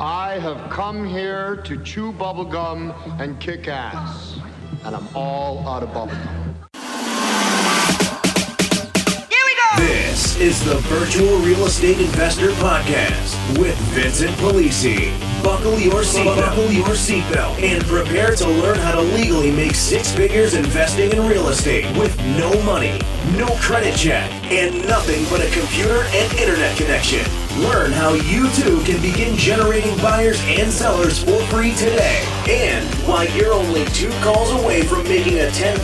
I have come here to chew bubblegum and kick ass. And I'm all out of bubblegum. Here we go! This is the Virtual Real Estate Investor Podcast with Vincent Polisi. Buckle your seatbelt, buckle your seatbelt, and prepare to learn how to legally make six figures investing in real estate with no money, no credit check, and nothing but a computer and internet connection. Learn how you too can begin generating buyers and sellers for free today, and why you're only two calls away from making a $10,000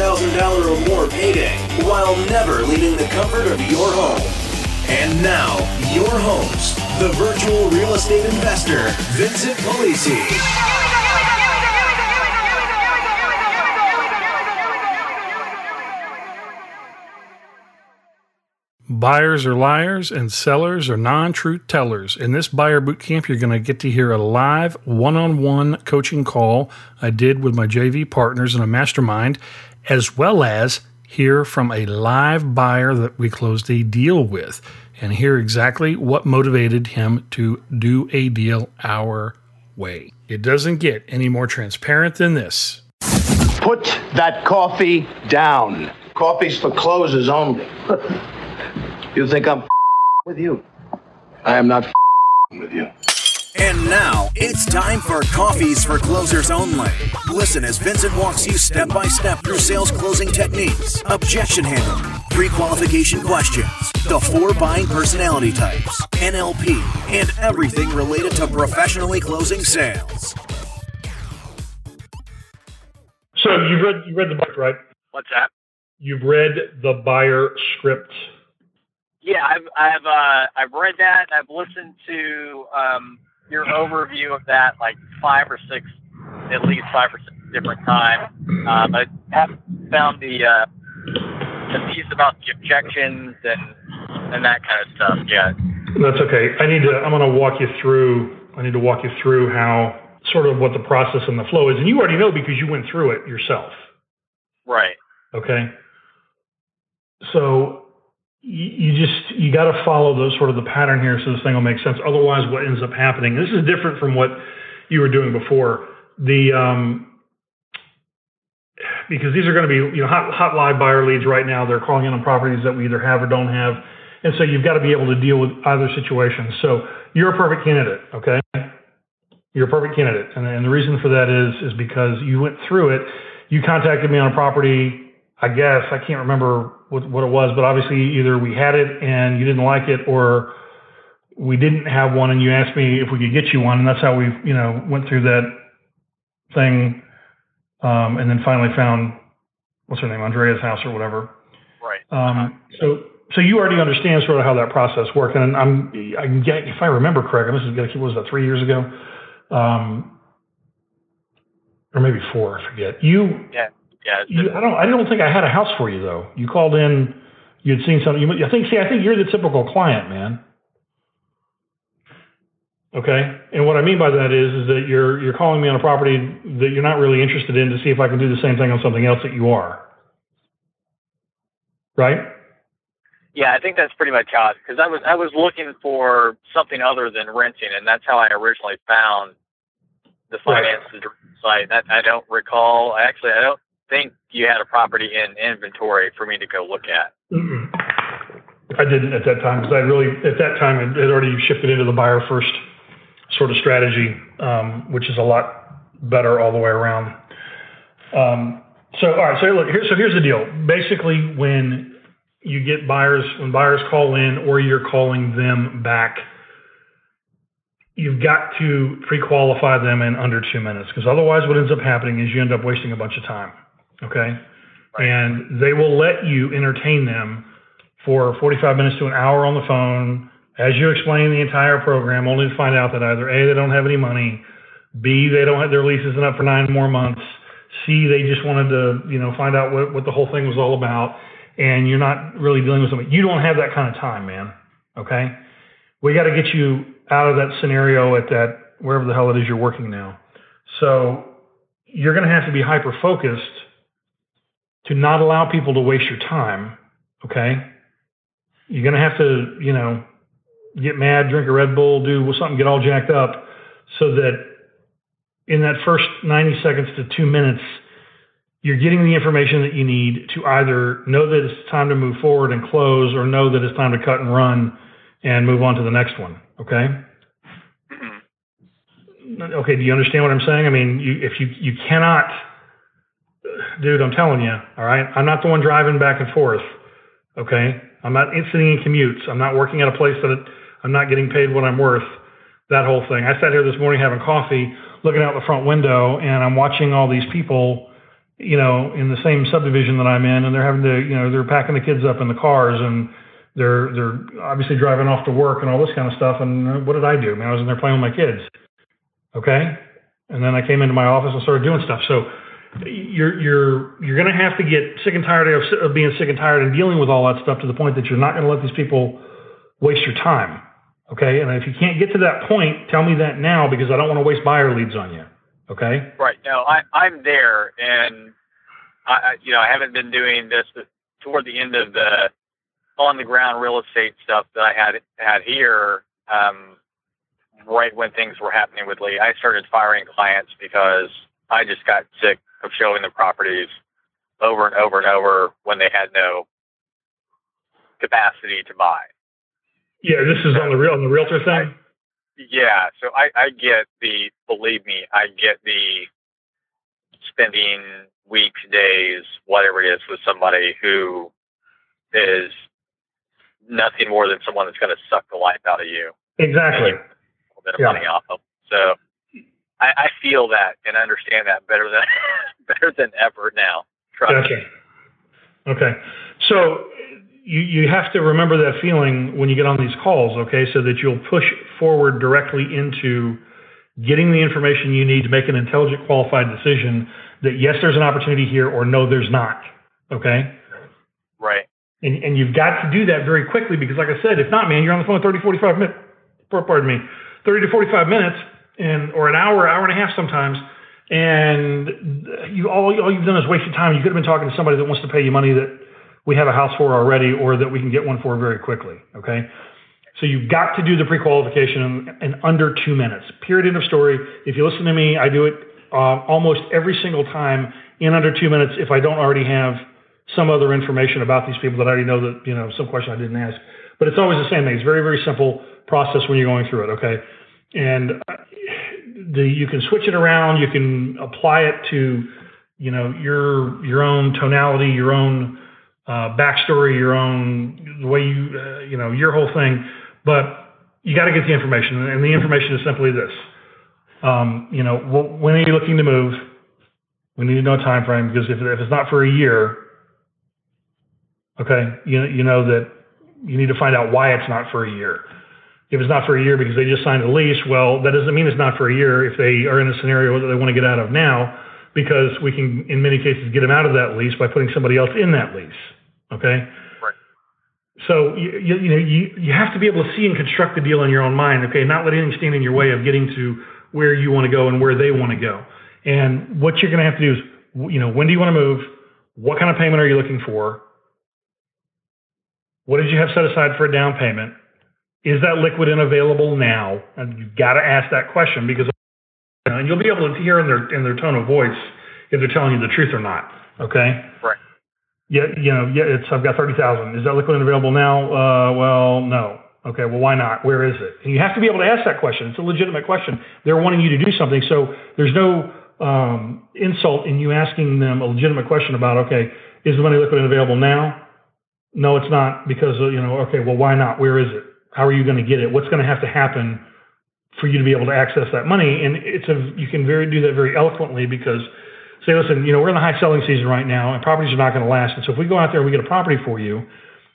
or more payday while never leaving the comfort of your home. And now, your host, the virtual real estate investor, Vincent Polisi. Buyers are liars and sellers are non truth tellers. In this buyer boot camp, you're going to get to hear a live one on one coaching call I did with my JV partners in a mastermind, as well as hear from a live buyer that we closed a deal with and hear exactly what motivated him to do a deal our way. It doesn't get any more transparent than this. Put that coffee down. Coffee's for closers only. you think I'm with you? I am not with you. And now it's time for Coffees for Closers Only. Listen as Vincent walks you step by step through sales closing techniques, objection handling, pre qualification questions, the four buying personality types, NLP, and everything related to professionally closing sales. So you read you read the book, right? What's that? You've read the buyer script. Yeah, I've I've uh, I've read that. I've listened to um, your overview of that like five or six, at least five or six different times. Um, I haven't found the uh, the piece about the objections and and that kind of stuff yet. That's okay. I need to. I'm going to walk you through. I need to walk you through how sort of what the process and the flow is, and you already know because you went through it yourself. Right. Okay. So you, just you got to follow those sort of the pattern here, so this thing will make sense. Otherwise, what ends up happening? This is different from what you were doing before. The um, because these are going to be you know hot, hot live buyer leads right now. They're calling in on properties that we either have or don't have, and so you've got to be able to deal with either situation. So you're a perfect candidate, okay? You're a perfect candidate, and, and the reason for that is is because you went through it. You contacted me on a property. I guess I can't remember what, what it was, but obviously either we had it and you didn't like it, or we didn't have one and you asked me if we could get you one, and that's how we you know went through that thing um, and then finally found what's her name, Andrea's house or whatever. Right. Um, so so you already understand sort of how that process worked, and I'm I can get if I remember correctly, this is gonna keep what was that three years ago, um, or maybe four, I forget. You Yeah. Yeah. you, I don't I don't think I had a house for you though. You called in, you'd seen something. You, I think see I think you're the typical client, man. Okay, and what I mean by that is is that you're you're calling me on a property that you're not really interested in to see if I can do the same thing on something else that you are. Right? Yeah, I think that's pretty much how it. Because I was I was looking for something other than renting, and that's how I originally found the Right. finances site. That I don't recall. Actually, I don't think you had a property in inventory for me to go look at. Mm-mm. I didn't at that time because I really at that time it had already shifted into the buyer first sort of strategy, um, which is a lot better all the way around. Um, so all right, so look here. So here's the deal. Basically, when you get buyers, when buyers call in or you're calling them back, you've got to pre-qualify them in under two minutes because otherwise, what ends up happening is you end up wasting a bunch of time. Okay, and they will let you entertain them for 45 minutes to an hour on the phone as you explain the entire program, only to find out that either A, they don't have any money, B, they don't have their lease isn't up for nine more months, C, they just wanted to, you know, find out what, what the whole thing was all about, and you're not really dealing with somebody. You don't have that kind of time, man. Okay? We got to get you out of that scenario at that, wherever the hell it is you're working now. So you're going to have to be hyper focused to not allow people to waste your time. Okay? You're going to have to, you know, get mad, drink a Red Bull, do something, get all jacked up so that in that first 90 seconds to two minutes, you're getting the information that you need to either know that it's time to move forward and close or know that it's time to cut and run and move on to the next one. Okay. Mm-hmm. Okay. Do you understand what I'm saying? I mean, you, if you, you cannot, dude, I'm telling you, all right, I'm not the one driving back and forth. Okay. I'm not sitting in commutes. I'm not working at a place that I'm not getting paid what I'm worth. That whole thing. I sat here this morning having coffee, looking out the front window, and I'm watching all these people, you know, in the same subdivision that I'm in, and they're having to, you know, they're packing the kids up in the cars, and they're they're obviously driving off to work and all this kind of stuff. And uh, what did I do? I mean, I was in there playing with my kids. Okay, and then I came into my office and started doing stuff. So you're you're you're going to have to get sick and tired of, of being sick and tired and dealing with all that stuff to the point that you're not going to let these people waste your time. Okay, and if you can't get to that point, tell me that now because I don't want to waste buyer leads on you. Okay. Right. No, I I'm there, and I you know I haven't been doing this toward the end of the on the ground real estate stuff that I had had here. Um, right when things were happening with Lee, I started firing clients because I just got sick of showing the properties over and over and over when they had no capacity to buy. Yeah, this is on the real on the realtor side. Yeah, so I, I get the believe me, I get the spending weeks, days, whatever it is, with somebody who is nothing more than someone that's going to suck the life out of you. Exactly. A little bit of yeah. money off them. So I, I feel that and understand that better than better than ever now. Trust gotcha. Me. Okay. So you, you have to remember that feeling when you get on these calls, okay, so that you'll push forward directly into getting the information you need to make an intelligent, qualified decision that yes, there's an opportunity here or no, there's not. Okay? Right. And, and you've got to do that very quickly because, like I said, if not, man, you're on the phone 30, 45 minutes, pardon me, 30 to 45 minutes and or an hour, hour and a half sometimes, and you all all you've done is wasted time. You could have been talking to somebody that wants to pay you money that we have a house for already, or that we can get one for very quickly. Okay. So you've got to do the pre-qualification in, in under two minutes. Period. End of story. If you listen to me, I do it uh, almost every single time in under two minutes. If I don't already have some other information about these people that I already know that you know some question I didn't ask, but it's always the same thing. It's very very simple process when you're going through it. Okay. And uh, the, you can switch it around. You can apply it to, you know, your your own tonality, your own uh, backstory, your own the way you, uh, you know, your whole thing. But you got to get the information, and the information is simply this. Um, you know, when are you looking to move? We need to know a time frame because if, if it's not for a year, okay, you you know that you need to find out why it's not for a year. If it's not for a year because they just signed a lease, well, that doesn't mean it's not for a year if they are in a scenario that they want to get out of now, because we can, in many cases, get them out of that lease by putting somebody else in that lease. Okay? Right. So you, you, you know you, you have to be able to see and construct the deal in your own mind. Okay, not let anything stand in your way of getting to where you want to go and where they want to go. And what you're going to have to do is, you know, when do you want to move? What kind of payment are you looking for? What did you have set aside for a down payment? Is that liquid and available now? And you've got to ask that question because, and you'll be able to hear in their in their tone of voice if they're telling you the truth or not. Okay. Right. Yeah. You know. Yeah. It's I've got thirty thousand. Is that liquid and available now? Uh, well, no. Okay. Well, why not? Where is it? And you have to be able to ask that question. It's a legitimate question. They're wanting you to do something. So there's no um, insult in you asking them a legitimate question about, okay, is the money liquid and available now? No, it's not because, you know, okay, well, why not? Where is it? How are you going to get it? What's going to have to happen for you to be able to access that money? And it's a you can very do that very eloquently because say, listen, you know, we're in the high selling season right now, and properties are not going to last. And so if we go out there and we get a property for you,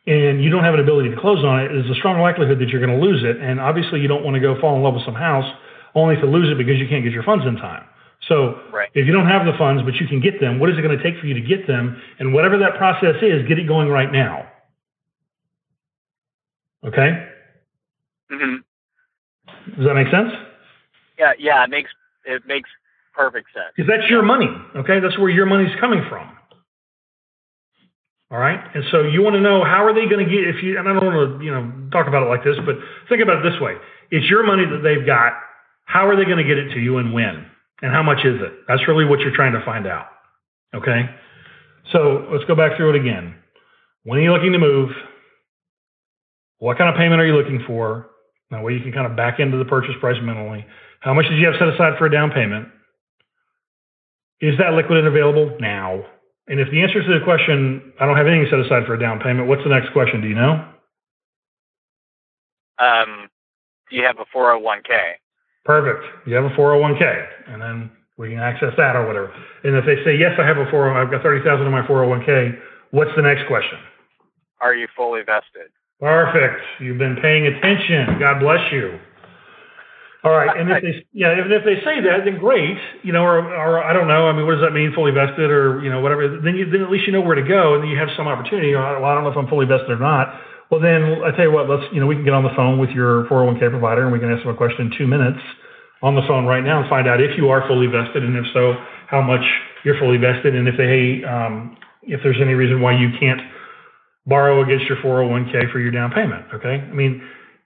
and you don't have an ability to close on it, there's a strong likelihood that you're going to lose it. And obviously, you don't want to go fall in love with some house only to lose it because you can't get your funds in time. So right. if you don't have the funds, but you can get them, what is it going to take for you to get them? And whatever that process is, get it going right now. Okay? Mm-hmm. Does that make sense? Yeah, yeah, it makes it makes perfect sense. Because that's your money, okay? That's where your money's coming from. All right, and so you want to know how are they going to get if you and I don't want to you know talk about it like this, but think about it this way: it's your money that they've got. how are they going to get it to you and when? And how much is it? That's really what you're trying to find out. Okay? So let's go back through it again. When are you looking to move? What kind of payment are you looking for? That way you can kind of back into the purchase price mentally. How much did you have set aside for a down payment? Is that liquid and available now? And if the answer to the question, I don't have anything set aside for a down payment, what's the next question? Do you know? Um, do you have a 401k? Perfect. You have a 401k, and then we can access that or whatever. And if they say yes, I have a 401, I've got 30,000 in my 401k. What's the next question? Are you fully vested? Perfect. You've been paying attention. God bless you. All right, and if they yeah, if, if they say that, then great. You know, or, or I don't know. I mean, what does that mean? Fully vested, or you know, whatever. Then you then at least you know where to go, and then you have some opportunity. Well, I don't know if I'm fully vested or not. Well, then I tell you what. Let's you know, we can get on the phone with your 401k provider, and we can ask them a question in two minutes on the phone right now and find out if you are fully vested, and if so, how much you're fully vested, and if they um, if there's any reason why you can't borrow against your 401k for your down payment. Okay, I mean,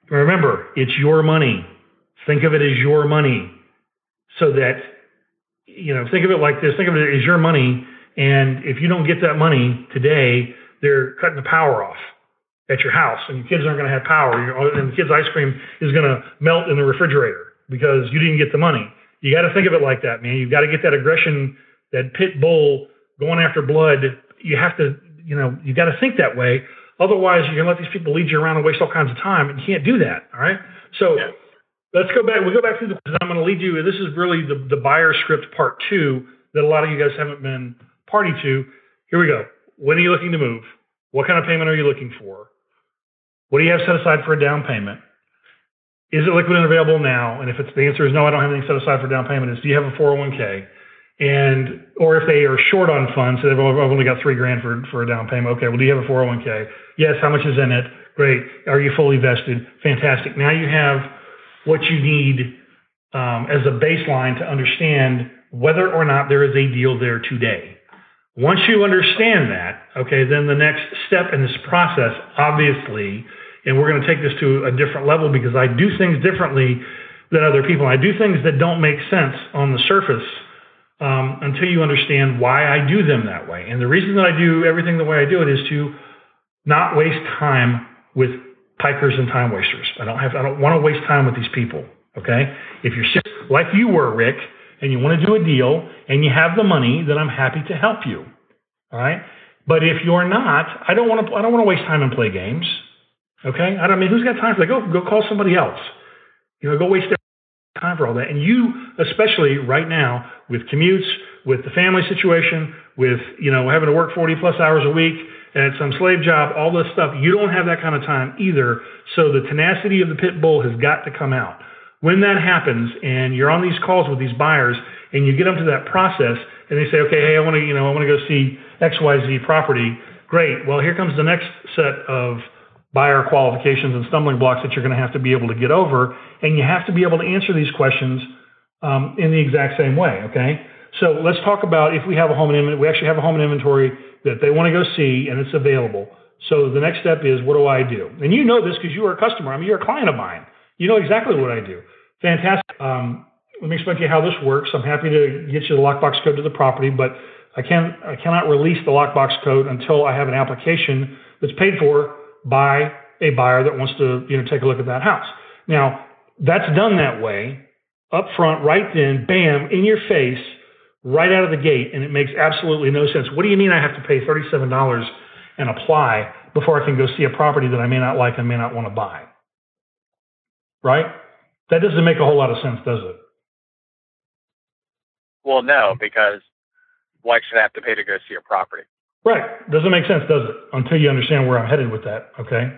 remember, it's your money Think of it as your money so that, you know, think of it like this. Think of it as your money. And if you don't get that money today, they're cutting the power off at your house and your kids aren't going to have power. And the kids' ice cream is going to melt in the refrigerator because you didn't get the money. You got to think of it like that, man. You've got to get that aggression, that pit bull going after blood. You have to, you know, you got to think that way. Otherwise, you're going to let these people lead you around and waste all kinds of time. And you can't do that. All right. So, yeah let's go back. We'll go back through the. I'm going to lead you. This is really the, the buyer script part two that a lot of you guys haven't been party to. Here we go. When are you looking to move? What kind of payment are you looking for? What do you have set aside for a down payment? Is it liquid and available now? And if it's the answer is no, I don't have anything set aside for down payment. Is do you have a 401k? And or if they are short on funds, so they've only got three grand for for a down payment. Okay, well, do you have a 401k? Yes. How much is in it? Great. Are you fully vested? Fantastic. Now you have what you need um, as a baseline to understand whether or not there is a deal there today. Once you understand that, okay, then the next step in this process, obviously, and we're going to take this to a different level because I do things differently than other people. I do things that don't make sense on the surface um, until you understand why I do them that way. And the reason that I do everything the way I do it is to not waste time with pikers and time wasters. I don't have I don't want to waste time with these people. Okay? If you're sick, like you were, Rick, and you want to do a deal and you have the money, then I'm happy to help you. All right? But if you're not, I don't want to I don't want to waste time and play games. Okay? I don't I mean who's got time for that? Go go call somebody else. You know, go waste time for all that. And you, especially right now, with commutes, with the family situation, with you know having to work 40 plus hours a week, and some slave job, all this stuff. You don't have that kind of time either. So the tenacity of the pit bull has got to come out. When that happens, and you're on these calls with these buyers, and you get them to that process, and they say, okay, hey, I want to, you know, I want to go see X, Y, Z property. Great. Well, here comes the next set of buyer qualifications and stumbling blocks that you're going to have to be able to get over, and you have to be able to answer these questions um, in the exact same way. Okay. So let's talk about if we have a home in inventory. We actually have a home in inventory that they want to go see and it's available. So the next step is what do I do? And you know this because you are a customer. I mean, you're a client of mine. You know exactly what I do. Fantastic. Um, let me explain to you how this works. I'm happy to get you the lockbox code to the property, but I can I cannot release the lockbox code until I have an application that's paid for by a buyer that wants to you know take a look at that house. Now that's done that way up front, right then, bam, in your face right out of the gate, and it makes absolutely no sense. What do you mean I have to pay $37 and apply before I can go see a property that I may not like and may not want to buy? Right? That doesn't make a whole lot of sense, does it? Well, no, because why should I have to pay to go see a property? Right. Doesn't make sense, does it? Until you understand where I'm headed with that, okay?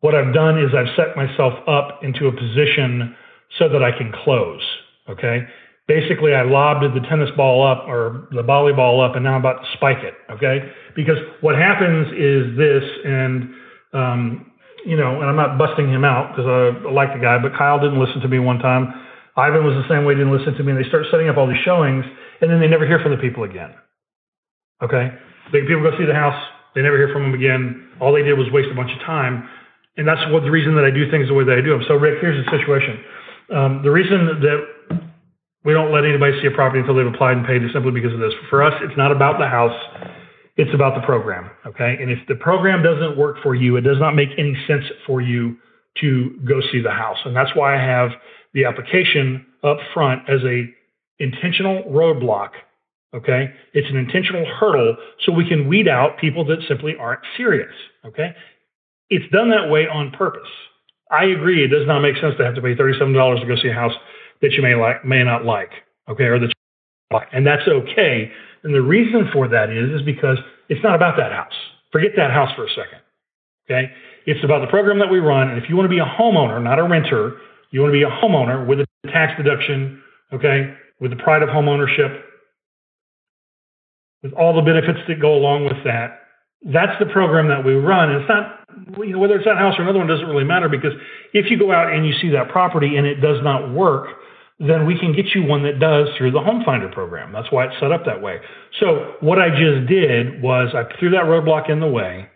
What I've done is I've set myself up into a position so that I can close, okay? basically I lobbed the tennis ball up or the volleyball up and now I'm about to spike it. Okay. Because what happens is this, and, um, you know, and I'm not busting him out because I, I like the guy, but Kyle didn't listen to me one time. Ivan was the same way, didn't listen to me. And they start setting up all these showings and then they never hear from the people again. Okay. People go see the house. They never hear from them again. All they did was waste a bunch of time. And that's what the reason that I do things the way that I do them. So Rick, here's the situation Um, the reason that we don't let anybody see a property until they've applied and paid is simply because of this. For us, it's not about the house. It's about the program. Okay. And if the program doesn't work for you, it does not make any sense for you to go see the house. And that's why I have the application up front as a intentional roadblock. Okay. It's an intentional hurdle so we can weed out people that simply aren't serious. Okay. It's done that way on purpose. I agree. It does not make sense to have to pay $37 to go see a house that you may like, may not like. Okay. Or that you like. And that's okay. And the reason for that is, is because it's not about that house. Forget that house for a second. Okay. It's about the program that we run. And if you want to be a homeowner, not a renter, you want to be a homeowner with a tax deduction, okay, with the pride of homeownership, with all the benefits that go along with that. That's the program that we run. And it's not, you know, whether it's that house or another one doesn't really matter because if you go out and you see that property and it does not work, then we can get you one that does through the Home Finder program. That's why it's set up that way. So what I just did was I threw that roadblock in the way,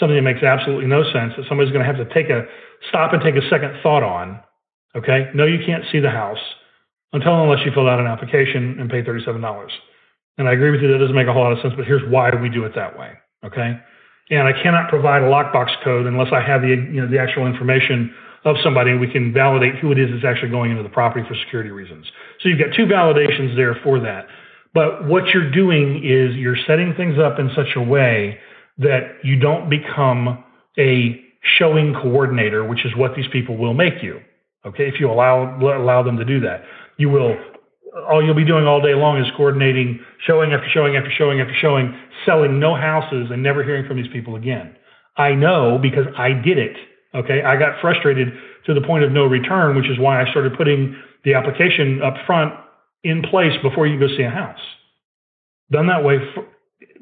something that makes absolutely no sense that somebody's going to have to take a stop and take a second thought on. Okay, no, you can't see the house until unless you fill out an application and pay $37. And I agree with you, that doesn't make a whole lot of sense, but here's why we do it that way. Okay. And I cannot provide a lockbox code unless I have the, you know, the actual information of somebody and we can validate who it is that's actually going into the property for security reasons. So you've got two validations there for that. But what you're doing is you're setting things up in such a way that you don't become a showing coordinator, which is what these people will make you. Okay, if you allow allow them to do that, you will. All you'll be doing all day long is coordinating, showing after showing after showing after showing, selling no houses and never hearing from these people again. I know because I did it. Okay, I got frustrated to the point of no return, which is why I started putting the application up front in place before you go see a house. Done that way for,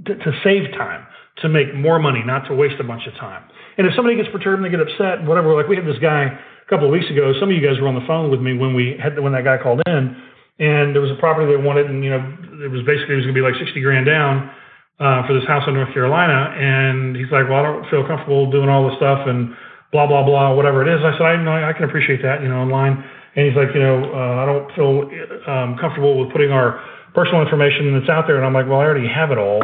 to, to save time, to make more money, not to waste a bunch of time. And if somebody gets perturbed and they get upset, whatever, like we had this guy a couple of weeks ago. Some of you guys were on the phone with me when we had when that guy called in, and there was a property they wanted, and you know, it was basically it was going to be like sixty grand down uh, for this house in North Carolina, and he's like, well, I don't feel comfortable doing all this stuff and blah blah blah, whatever it is. I said, I know I can appreciate that, you know, online. And he's like, you know, uh, I don't feel um, comfortable with putting our personal information that's out there. And I'm like, well, I already have it all.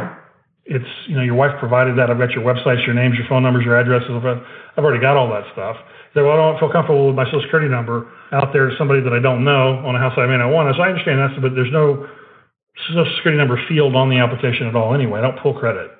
It's, you know, your wife provided that. I've got your websites, your names, your phone numbers, your addresses. I've already got all that stuff. Said, well, I don't feel comfortable with my social security number out there to somebody that I don't know on a house I may not want. So I understand that, but there's no social security number field on the application at all anyway. I don't pull credit.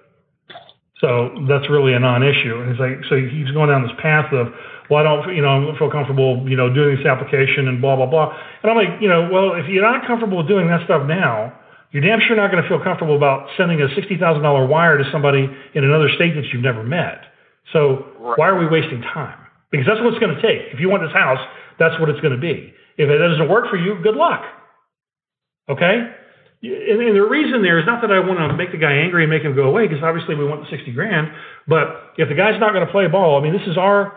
So that's really a non-issue. And he's like, so he's going down this path of, well, I don't, you know, I don't feel comfortable, you know, doing this application and blah, blah, blah. And I'm like, you know, well, if you're not comfortable with doing that stuff now, you're damn sure not going to feel comfortable about sending a $60,000 wire to somebody in another state that you've never met. So right. why are we wasting time? Because that's what it's going to take. If you want this house, that's what it's going to be. If it doesn't work for you, good luck. Okay? And, and the reason there is not that I want to make the guy angry and make him go away, because obviously we want the 60 grand. But if the guy's not going to play ball, I mean, this is our,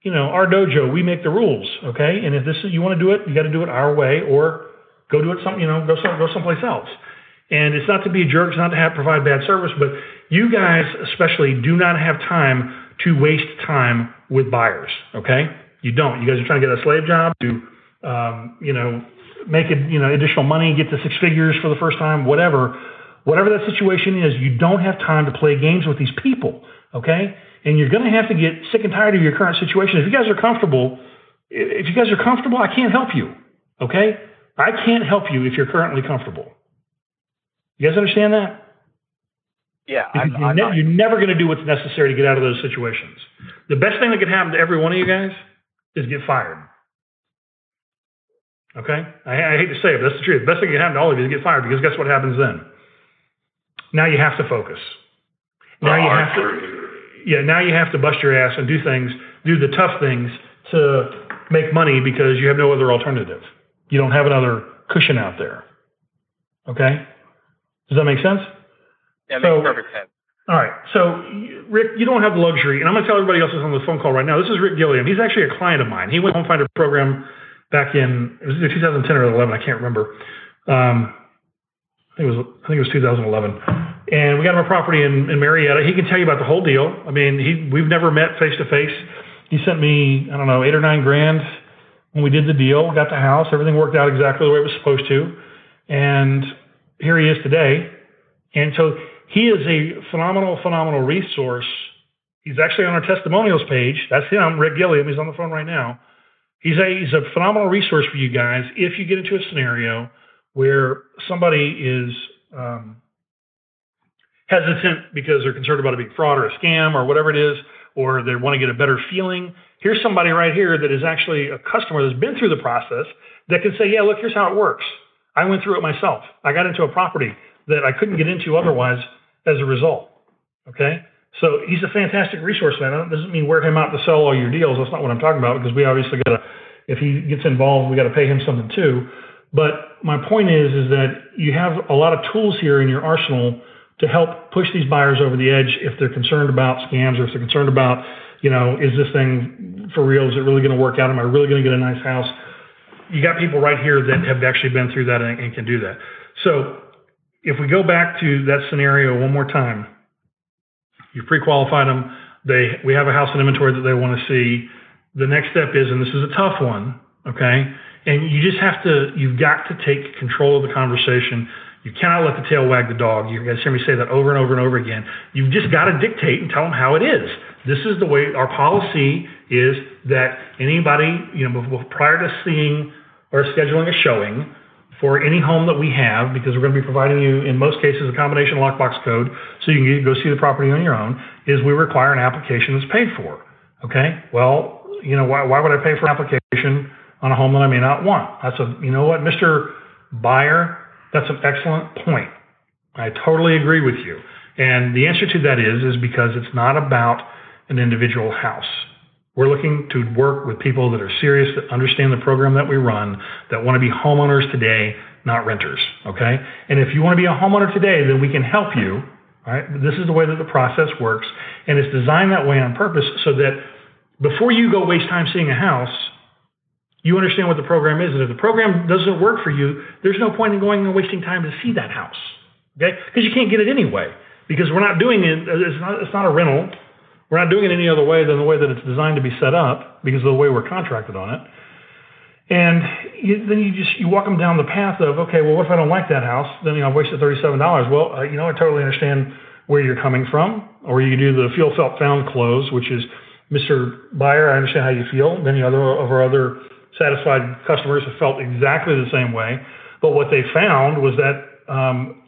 you know, our dojo. We make the rules, okay? And if this is, you want to do it, you got to do it our way, or go do it some, you know, go some, go someplace else. And it's not to be a jerk, it's not to have provide bad service, but you guys especially do not have time to waste time with buyers. Okay, you don't. You guys are trying to get a slave job to, um, you know, make it, you know, additional money, get to six figures for the first time, whatever. Whatever that situation is, you don't have time to play games with these people. Okay, and you're going to have to get sick and tired of your current situation. If you guys are comfortable, if you guys are comfortable, I can't help you. Okay, I can't help you if you're currently comfortable. You guys understand that? Yeah, I'm, you're, I'm ne- you're, never going to do what's necessary to get out of those situations. The best thing that could happen to every one of you guys is get fired. Okay? I, I hate to say it, but that's the truth. The best thing that can happen to all of you is get fired because guess what happens then? Now you have to focus. Now you have to, yeah. Now you have to bust your ass and do things, do the tough things to make money because you have no other alternative. You don't have another cushion out there. Okay? Does that make sense? Yeah, makes so, perfect sense. All right. So, Rick, you don't have the luxury, and I'm going to tell everybody else who's on the phone call right now. This is Rick Gilliam. He's actually a client of mine. He went home finder program back in it was 2010 or 11. I can't remember. Um, I think it was I think it was 2011. And we got him a property in, in Marietta. He can tell you about the whole deal. I mean, he we've never met face to face. He sent me I don't know eight or nine grand when we did the deal, got the house, everything worked out exactly the way it was supposed to. And here he is today. And so he is a phenomenal, phenomenal resource. He's actually on our testimonials page. That's him, Rick Gilliam. He's on the phone right now. He's a, he's a phenomenal resource for you guys if you get into a scenario where somebody is um, hesitant because they're concerned about it being fraud or a scam or whatever it is, or they want to get a better feeling. Here's somebody right here that is actually a customer that's been through the process that can say, yeah, look, here's how it works. I went through it myself. I got into a property that I couldn't get into otherwise as a result. Okay? So he's a fantastic resource, man. That doesn't mean wear him out to sell all your deals. That's not what I'm talking about because we obviously got to, if he gets involved, we got to pay him something too. But my point is, is that you have a lot of tools here in your arsenal to help push these buyers over the edge if they're concerned about scams or if they're concerned about, you know, is this thing for real? Is it really going to work out? Am I really going to get a nice house? You got people right here that have actually been through that and, and can do that. So if we go back to that scenario one more time, you pre-qualified them. They we have a house in inventory that they want to see. The next step is, and this is a tough one, okay? And you just have to, you've got to take control of the conversation. You cannot let the tail wag the dog. You guys hear me say that over and over and over again. You've just got to dictate and tell them how it is. This is the way our policy is that anybody, you know, prior to seeing or scheduling a showing for any home that we have, because we're going to be providing you, in most cases, a combination lockbox code so you can go see the property on your own, is we require an application that's paid for. Okay? Well, you know, why, why would I pay for an application on a home that I may not want? That's a, you know what, Mr. Buyer, that's an excellent point. I totally agree with you. And the answer to that is, is because it's not about an individual house. We're looking to work with people that are serious, that understand the program that we run, that want to be homeowners today, not renters. Okay? And if you want to be a homeowner today, then we can help you. Right? This is the way that the process works. And it's designed that way on purpose so that before you go waste time seeing a house, you understand what the program is. And if the program doesn't work for you, there's no point in going and wasting time to see that house. Okay? Because you can't get it anyway. Because we're not doing it, it's not, it's not a rental. We're not doing it any other way than the way that it's designed to be set up because of the way we're contracted on it. And you, then you just you walk them down the path of okay, well, what if I don't like that house? Then you know I've wasted thirty-seven dollars. Well, uh, you know I totally understand where you're coming from, or you do the feel felt found close, which is Mr. Buyer, I understand how you feel. Many other of our other satisfied customers have felt exactly the same way. But what they found was that um,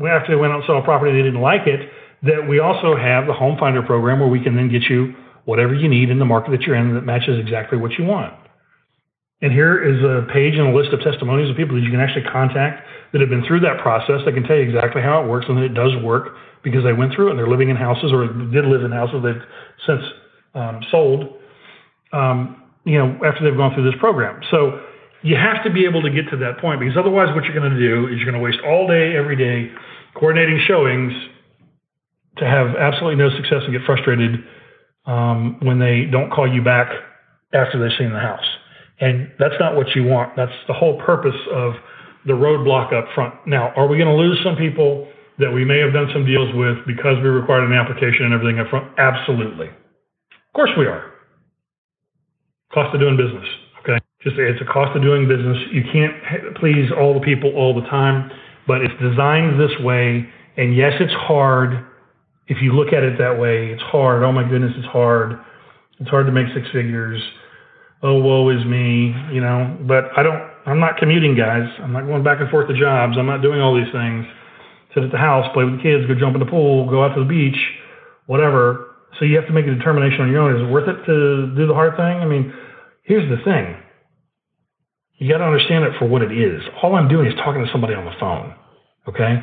after they went out and saw a property they didn't like it, that we also have the Home Finder program where we can then get you whatever you need in the market that you're in that matches exactly what you want. And here is a page and a list of testimonies of people that you can actually contact that have been through that process. They can tell you exactly how it works and that it does work because they went through it and they're living in houses or did live in houses they've since um, sold. Um, you know, after they've gone through this program. So you have to be able to get to that point because otherwise what you're going to do is you're going to waste all day, every day coordinating showings to have absolutely no success and get frustrated um, when they don't call you back after they've seen the house. And that's not what you want. That's the whole purpose of the roadblock up front. Now, are we going to lose some people that we may have done some deals with because we required an application and everything up front? Absolutely. Of course we are. Cost of doing business. Okay. Just it's a cost of doing business. You can't please all the people all the time, but it's designed this way. And yes, it's hard. If you look at it that way, it's hard. Oh my goodness, it's hard. It's hard to make six figures. Oh, woe is me, you know. But I don't. I'm not commuting, guys. I'm not going back and forth to jobs. I'm not doing all these things. Sit at the house, play with the kids, go jump in the pool, go out to the beach, whatever. So you have to make a determination on your own. Is it worth it to do the hard thing? I mean, here's the thing. You got to understand it for what it is. All I'm doing is talking to somebody on the phone, okay?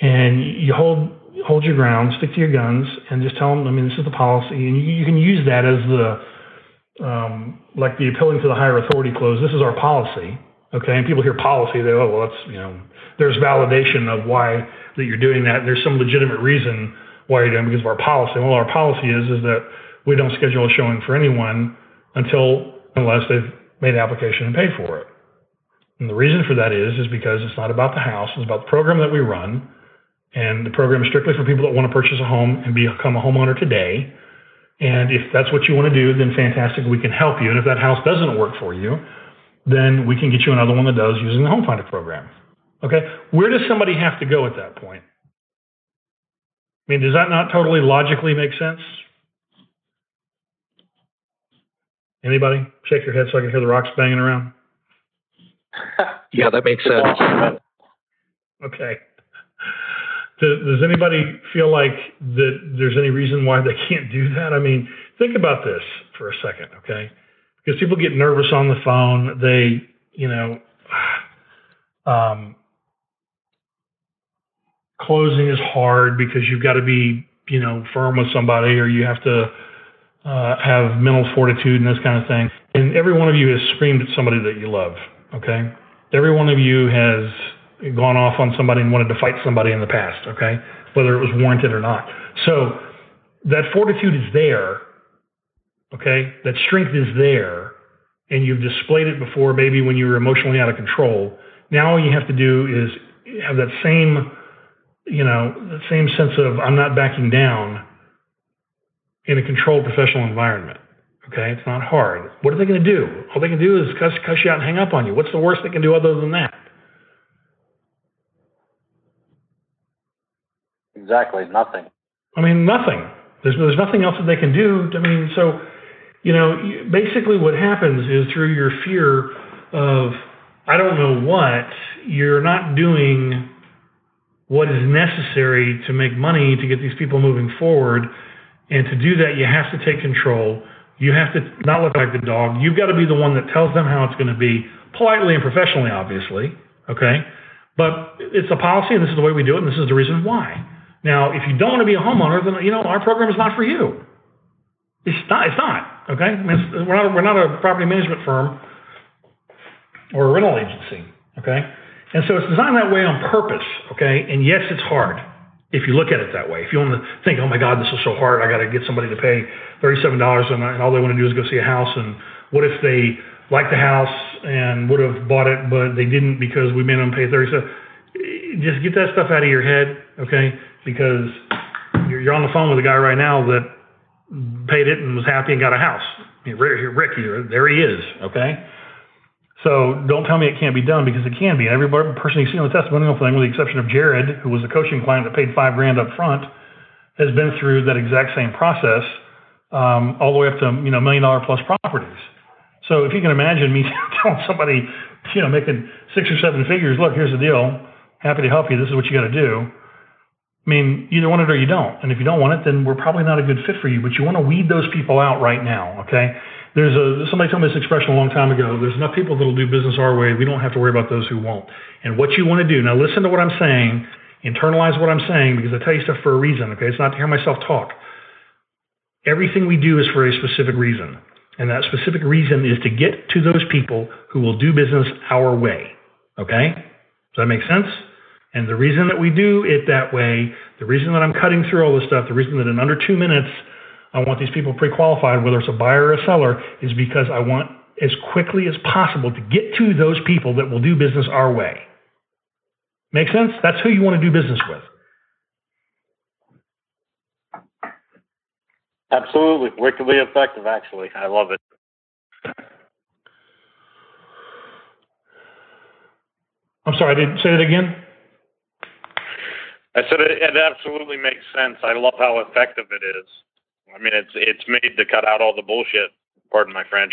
And you hold hold your ground, stick to your guns, and just tell them. I mean, this is the policy, and you, you can use that as the um, like the appealing to the higher authority clause. This is our policy, okay? And people hear policy, they oh well, that's you know, there's validation of why that you're doing that. There's some legitimate reason why you're doing it because of our policy. Well, our policy is is that we don't schedule a showing for anyone until unless they've made an application and paid for it. And the reason for that is is because it's not about the house, it's about the program that we run. And the program is strictly for people that want to purchase a home and become a homeowner today. And if that's what you want to do, then fantastic, we can help you. And if that house doesn't work for you, then we can get you another one that does using the Home Finder program. Okay? Where does somebody have to go at that point? I mean, does that not totally logically make sense? Anybody? Shake your head so I can hear the rocks banging around. Yeah, that makes sense. Okay. Does, anybody feel like that there's any reason why they can't do that? I mean, think about this for a second, okay? Because people get nervous on the phone. They, you know, um, closing is hard because you've got to be, you know, firm with somebody or you have to uh, have mental fortitude and this kind of thing. And every one of you has screamed at somebody that you love, okay? Every one of you has gone off on somebody and wanted to fight somebody in the past, okay? Whether it was warranted or not. So that fortitude is there, okay? That strength is there, and you've displayed it before, maybe when you were emotionally out of control. Now all you have to do is have that same, you know, the same sense of I'm not backing down in a controlled professional environment. Okay, it's not hard. What are they going to do? All they can do is cuss, cuss you out and hang up on you. What's the worst they can do other than that? Exactly, nothing. I mean, nothing. There's there's nothing else that they can do. I mean, so you know, basically what happens is through your fear of I don't know what, you're not doing what is necessary to make money to get these people moving forward. And to do that, you have to take control. You have to not look like the dog. You've got to be the one that tells them how it's going to be, politely and professionally, obviously. Okay? But it's a policy, and this is the way we do it, and this is the reason why. Now, if you don't want to be a homeowner, then you know our program is not for you. It's not. It's not. Okay. I mean, we're not. We're not a property management firm or a rental agency. Okay. And so it's designed that way on purpose. Okay. And yes, it's hard if you look at it that way. If you want to think, oh my God, this is so hard. I got to get somebody to pay thirty-seven dollars, and, all they want to do is go see a house. And what if they like the house and would have bought it, but they didn't because we made them pay thirty-seven? Just get that stuff out of your head. Okay because you're, on the phone with a guy right now that paid it and was happy and got a house. Rick, there he is. Okay. So don't tell me it can't be done because it can be. And Every person you see on the testimonial thing, with the exception of Jared, who was a coaching client that paid five grand up front, has been through that exact same process, um, all the way up to you know million dollar plus properties. So if you can imagine me telling somebody, you know, making six or seven figures, look, here's the deal. Happy to help you. This is what you got to do. I mean, you either want it or you don't. And if you don't want it, then we're probably not a good fit for you. But you want to weed those people out right now, okay? There's a somebody told me this expression a long time ago. There's enough people that'll do business our way. We don't have to worry about those who won't. And what you want to do now, listen to what I'm saying. Internalize what I'm saying because I tell you stuff for a reason. Okay, it's not to hear myself talk. Everything we do is for a specific reason, and that specific reason is to get to those people who will do business our way. Okay, does that make sense? And the reason that we do it that way, the reason that I'm cutting through all this stuff, the reason that in under two minutes I want these people pre qualified, whether it's a buyer or a seller, is because I want as quickly as possible to get to those people that will do business our way. Make sense? That's who you want to do business with. Absolutely. Wickedly effective, actually. I love it. I'm sorry, I didn't say it again. I said it, it absolutely makes sense. I love how effective it is. I mean, it's it's made to cut out all the bullshit. Pardon my French.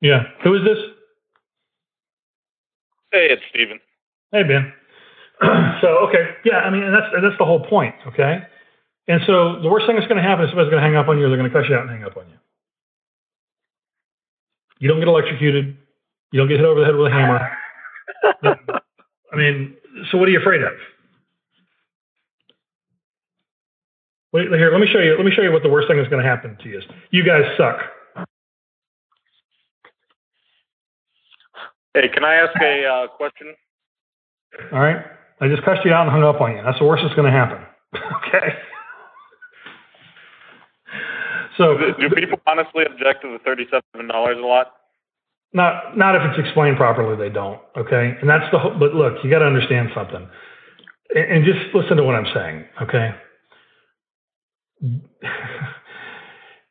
Yeah. Who is this? Hey, it's Steven. Hey, Ben. so okay, yeah. I mean, and that's that's the whole point. Okay. And so the worst thing that's going to happen is somebody's going to hang up on you, or they're going to cut you out and hang up on you. You don't get electrocuted. You don't get hit over the head with a hammer. I mean, so what are you afraid of? Wait, here, let me show you. Let me show you what the worst thing that's going to happen to you is. You guys suck. Hey, can I ask a uh, question? All right. I just cussed you out and hung up on you. That's the worst that's going to happen. okay. So, do, do people honestly object to the thirty-seven dollars a lot? Not, not if it's explained properly. They don't. Okay, and that's the. But look, you got to understand something, and, and just listen to what I'm saying. Okay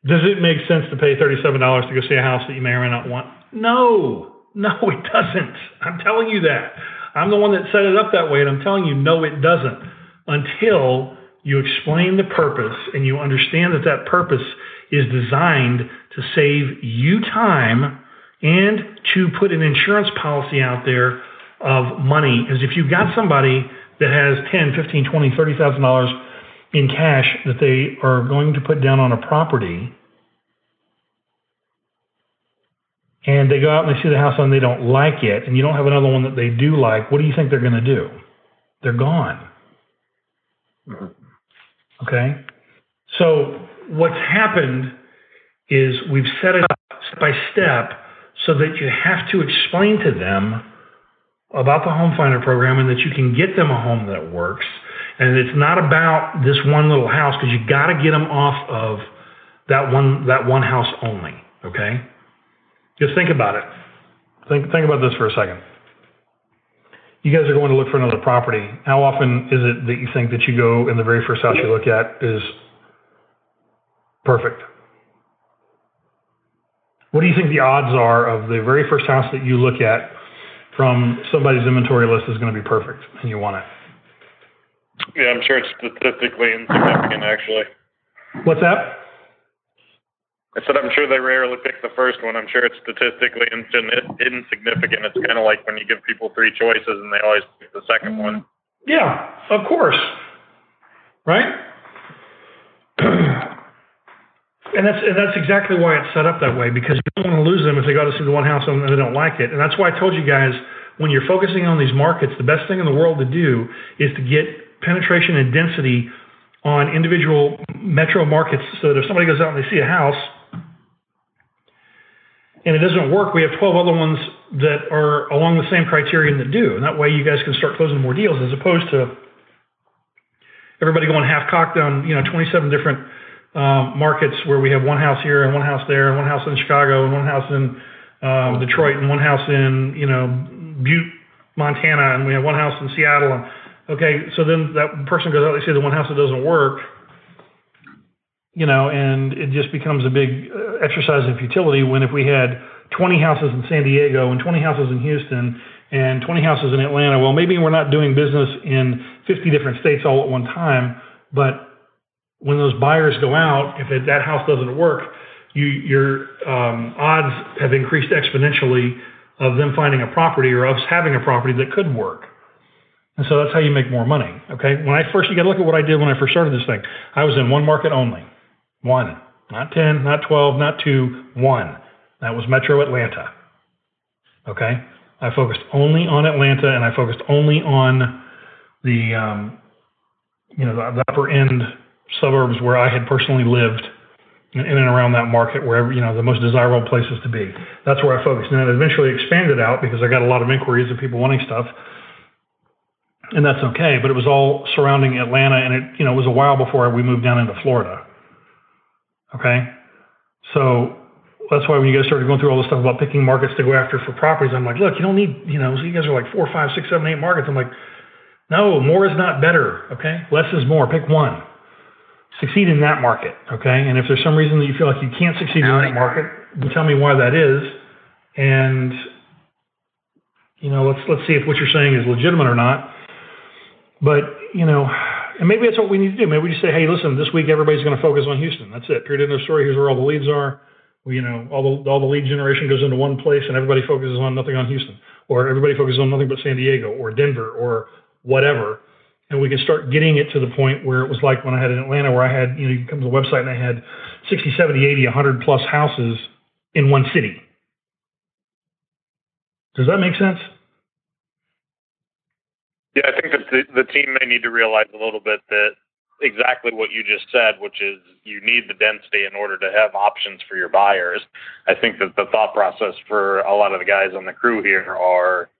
Does it make sense to pay $37 to go see a house that you may or may not want? No, no, it doesn't. I'm telling you that. I'm the one that set it up that way, and I'm telling you, no, it doesn't. Until you explain the purpose and you understand that that purpose is designed to save you time and to put an insurance policy out there of money. As if you've got somebody that has 10, 15, 20, 30,000 dollars in cash that they are going to put down on a property and they go out and they see the house and they don't like it and you don't have another one that they do like, what do you think they're going to do? They're gone. Okay? So what's happened is we've set it up step by step so that you have to explain to them about the home finder program and that you can get them a home that works and it's not about this one little house because you got to get them off of that one that one house only okay? Just think about it. Think think about this for a second. You guys are going to look for another property. How often is it that you think that you go in the very first house you look at is perfect? What do you think the odds are of the very first house that you look at from somebody's inventory list is going to be perfect and you want it? Yeah, I'm sure it's statistically insignificant, actually. What's that? I said I'm sure they rarely pick the first one. I'm sure it's statistically insignificant. It's kind of like when you give people three choices and they always pick the second mm. one. Yeah, of course. Right? And that's and that's exactly why it's set up that way because you don't want to lose them if they go to see the one house and they don't like it. And that's why I told you guys when you're focusing on these markets, the best thing in the world to do is to get penetration and density on individual metro markets so that if somebody goes out and they see a house and it doesn't work, we have 12 other ones that are along the same criterion that do. And that way you guys can start closing more deals as opposed to everybody going half cocked on, you know, 27 different um, markets where we have one house here and one house there and one house in Chicago and one house in um, Detroit and one house in you know Butte, Montana, and we have one house in Seattle. And okay, so then that person goes out, they see the one house that doesn't work, you know, and it just becomes a big uh, exercise in futility. When if we had 20 houses in San Diego and 20 houses in Houston and 20 houses in Atlanta, well, maybe we're not doing business in 50 different states all at one time, but when those buyers go out, if it, that house doesn't work, you, your um, odds have increased exponentially of them finding a property or us having a property that could work. And so that's how you make more money. Okay. When I first, you got to look at what I did when I first started this thing. I was in one market only. One. Not 10, not 12, not two, one. That was Metro Atlanta. Okay. I focused only on Atlanta and I focused only on the, um, you know, the, the upper end suburbs where I had personally lived in and around that market, wherever, you know, the most desirable places to be. That's where I focused. And then eventually expanded out because I got a lot of inquiries of people wanting stuff. And that's okay. But it was all surrounding Atlanta and it, you know, it was a while before we moved down into Florida. Okay. So that's why when you guys started going through all this stuff about picking markets to go after for properties, I'm like, look, you don't need, you know, so you guys are like four, five, six, seven, eight markets. I'm like, no, more is not better. Okay. Less is more. Pick one succeed in that market, okay? And if there's some reason that you feel like you can't succeed in that market, tell me why that is. And you know, let's let's see if what you're saying is legitimate or not. But you know, and maybe that's what we need to do. Maybe we just say, hey, listen, this week everybody's going to focus on Houston. That's it. Period. End of story. Here's where all the leads are. We, you know, all the all the lead generation goes into one place, and everybody focuses on nothing on Houston, or everybody focuses on nothing but San Diego or Denver or whatever and we can start getting it to the point where it was like when I had in Atlanta, where I had, you know, you come to the website and I had 60, 70, 80, 100 plus houses in one city. Does that make sense? Yeah, I think that the, team may need to realize a little bit that exactly what you just said, which is you need the density in order to have options for your buyers. I think that the thought process for a lot of the guys on the crew here are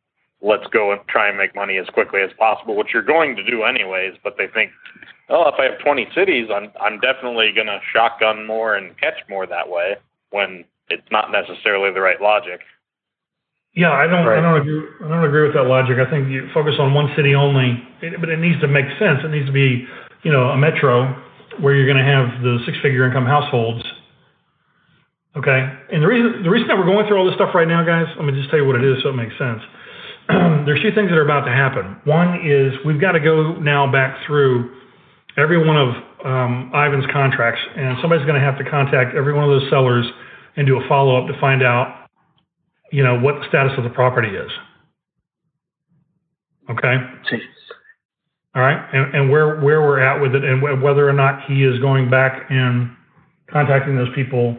let's go and try and make money as quickly as possible, which you're going to do anyways. But they think, oh, if I have 20 cities, I'm I'm definitely going to shotgun more and catch more that way. When it's not necessarily the right logic. Yeah, I don't, right. I don't agree. I don't agree with that logic. I think you focus on one city only, but it needs to make sense. It needs to be, you know, a metro where you're going to have the six-figure income households Okay, and the reason the reason that we're going through all this stuff right now, guys, let me just tell you what it is so it makes sense. There's two things that are about to happen. One is we've got to go now back through every one of um, Ivan's contracts, and somebody's going to have to contact every one of those sellers and do a follow up to find out, you know, what the status of the property is. Okay. All right, and, and where where we're at with it, and wh- whether or not he is going back and contacting those people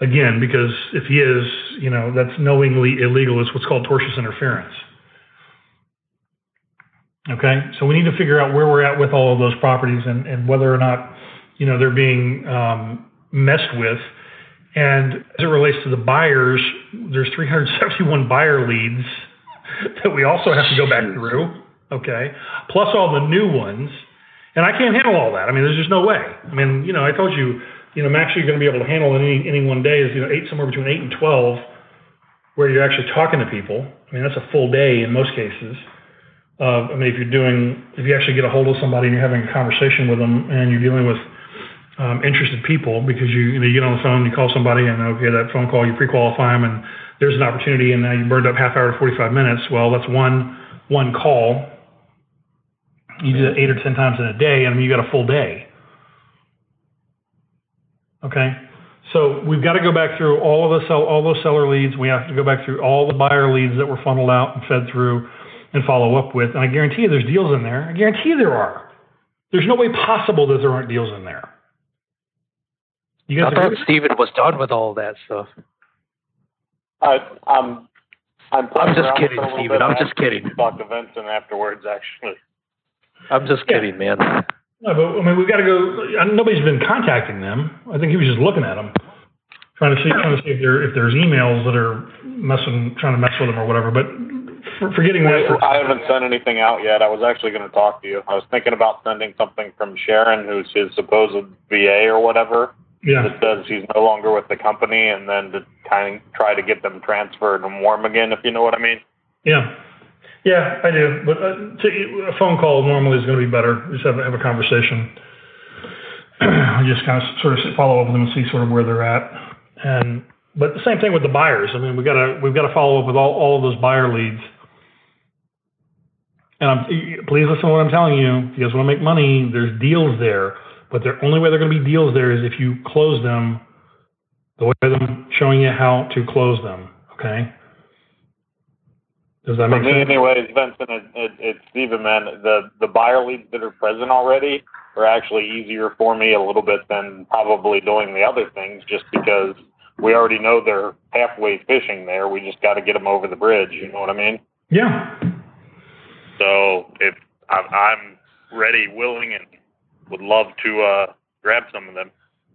again, because if he is, you know, that's knowingly illegal. It's what's called tortious interference. Okay, so we need to figure out where we're at with all of those properties and, and whether or not, you know, they're being um, messed with. And as it relates to the buyers, there's 371 buyer leads that we also have to go back through. Okay, plus all the new ones, and I can't handle all that. I mean, there's just no way. I mean, you know, I told you, you know, max you're going to be able to handle in any any one day is you know eight somewhere between eight and twelve, where you're actually talking to people. I mean, that's a full day in most cases. Uh, I mean, if you're doing, if you actually get a hold of somebody and you're having a conversation with them and you're dealing with um, interested people because you, you know, you get on the phone, you call somebody and okay, that phone call, you pre-qualify them and there's an opportunity and now you burned up half hour to 45 minutes. Well, that's one, one call. You do that eight or 10 times in a day. I mean, you got a full day. Okay. So we've got to go back through all of the sell, all those seller leads. We have to go back through all the buyer leads that were funneled out and fed through and follow up with. And I guarantee you there's deals in there. I guarantee you there are. There's no way possible that there aren't deals in there. You I thought agree? Steven was done with all that stuff. I, I'm, I'm. I'm just kidding, for Steven. I'm just kidding. Talked to Vincent afterwards, actually. I'm just Yeah. kidding, man. No, but I mean, we've got to go. Uh, nobody's been contacting them. I think he was just looking at them, trying to see, trying to see if there if there's emails that are messing, trying to mess with them or whatever. But for, forgetting that, for, I haven't sent anything out yet. I was actually going to talk to you. I was thinking about sending something from Sharon, who's his supposed VA or whatever, yeah, that says he's no longer with the company, and then to kind of try to get them transferred and warm again, if you know what I mean. yeah, yeah, I do. But uh, a phone call normally is going to be better. Just have a, have a conversation. I just kind of sort of follow up with them and see sort of where they're at. And but the same thing with the buyers. I mean, we got to we've got to follow up with all, all of those buyer leads. And I'm, please listen to what I'm telling you. If you guys want to make money, there's deals there. But the only way they're going to be deals there is if you close them the way I'm showing you how to close them. Okay. Does that For make me, sense? anyways, Vincent, it, it, it's Steven, man. The the buyer leads that are present already are actually easier for me a little bit than probably doing the other things, just because we already know they're halfway fishing there. We just got to get them over the bridge. You know what I mean? Yeah. So if I'm ready, willing, and would love to uh, grab some of them.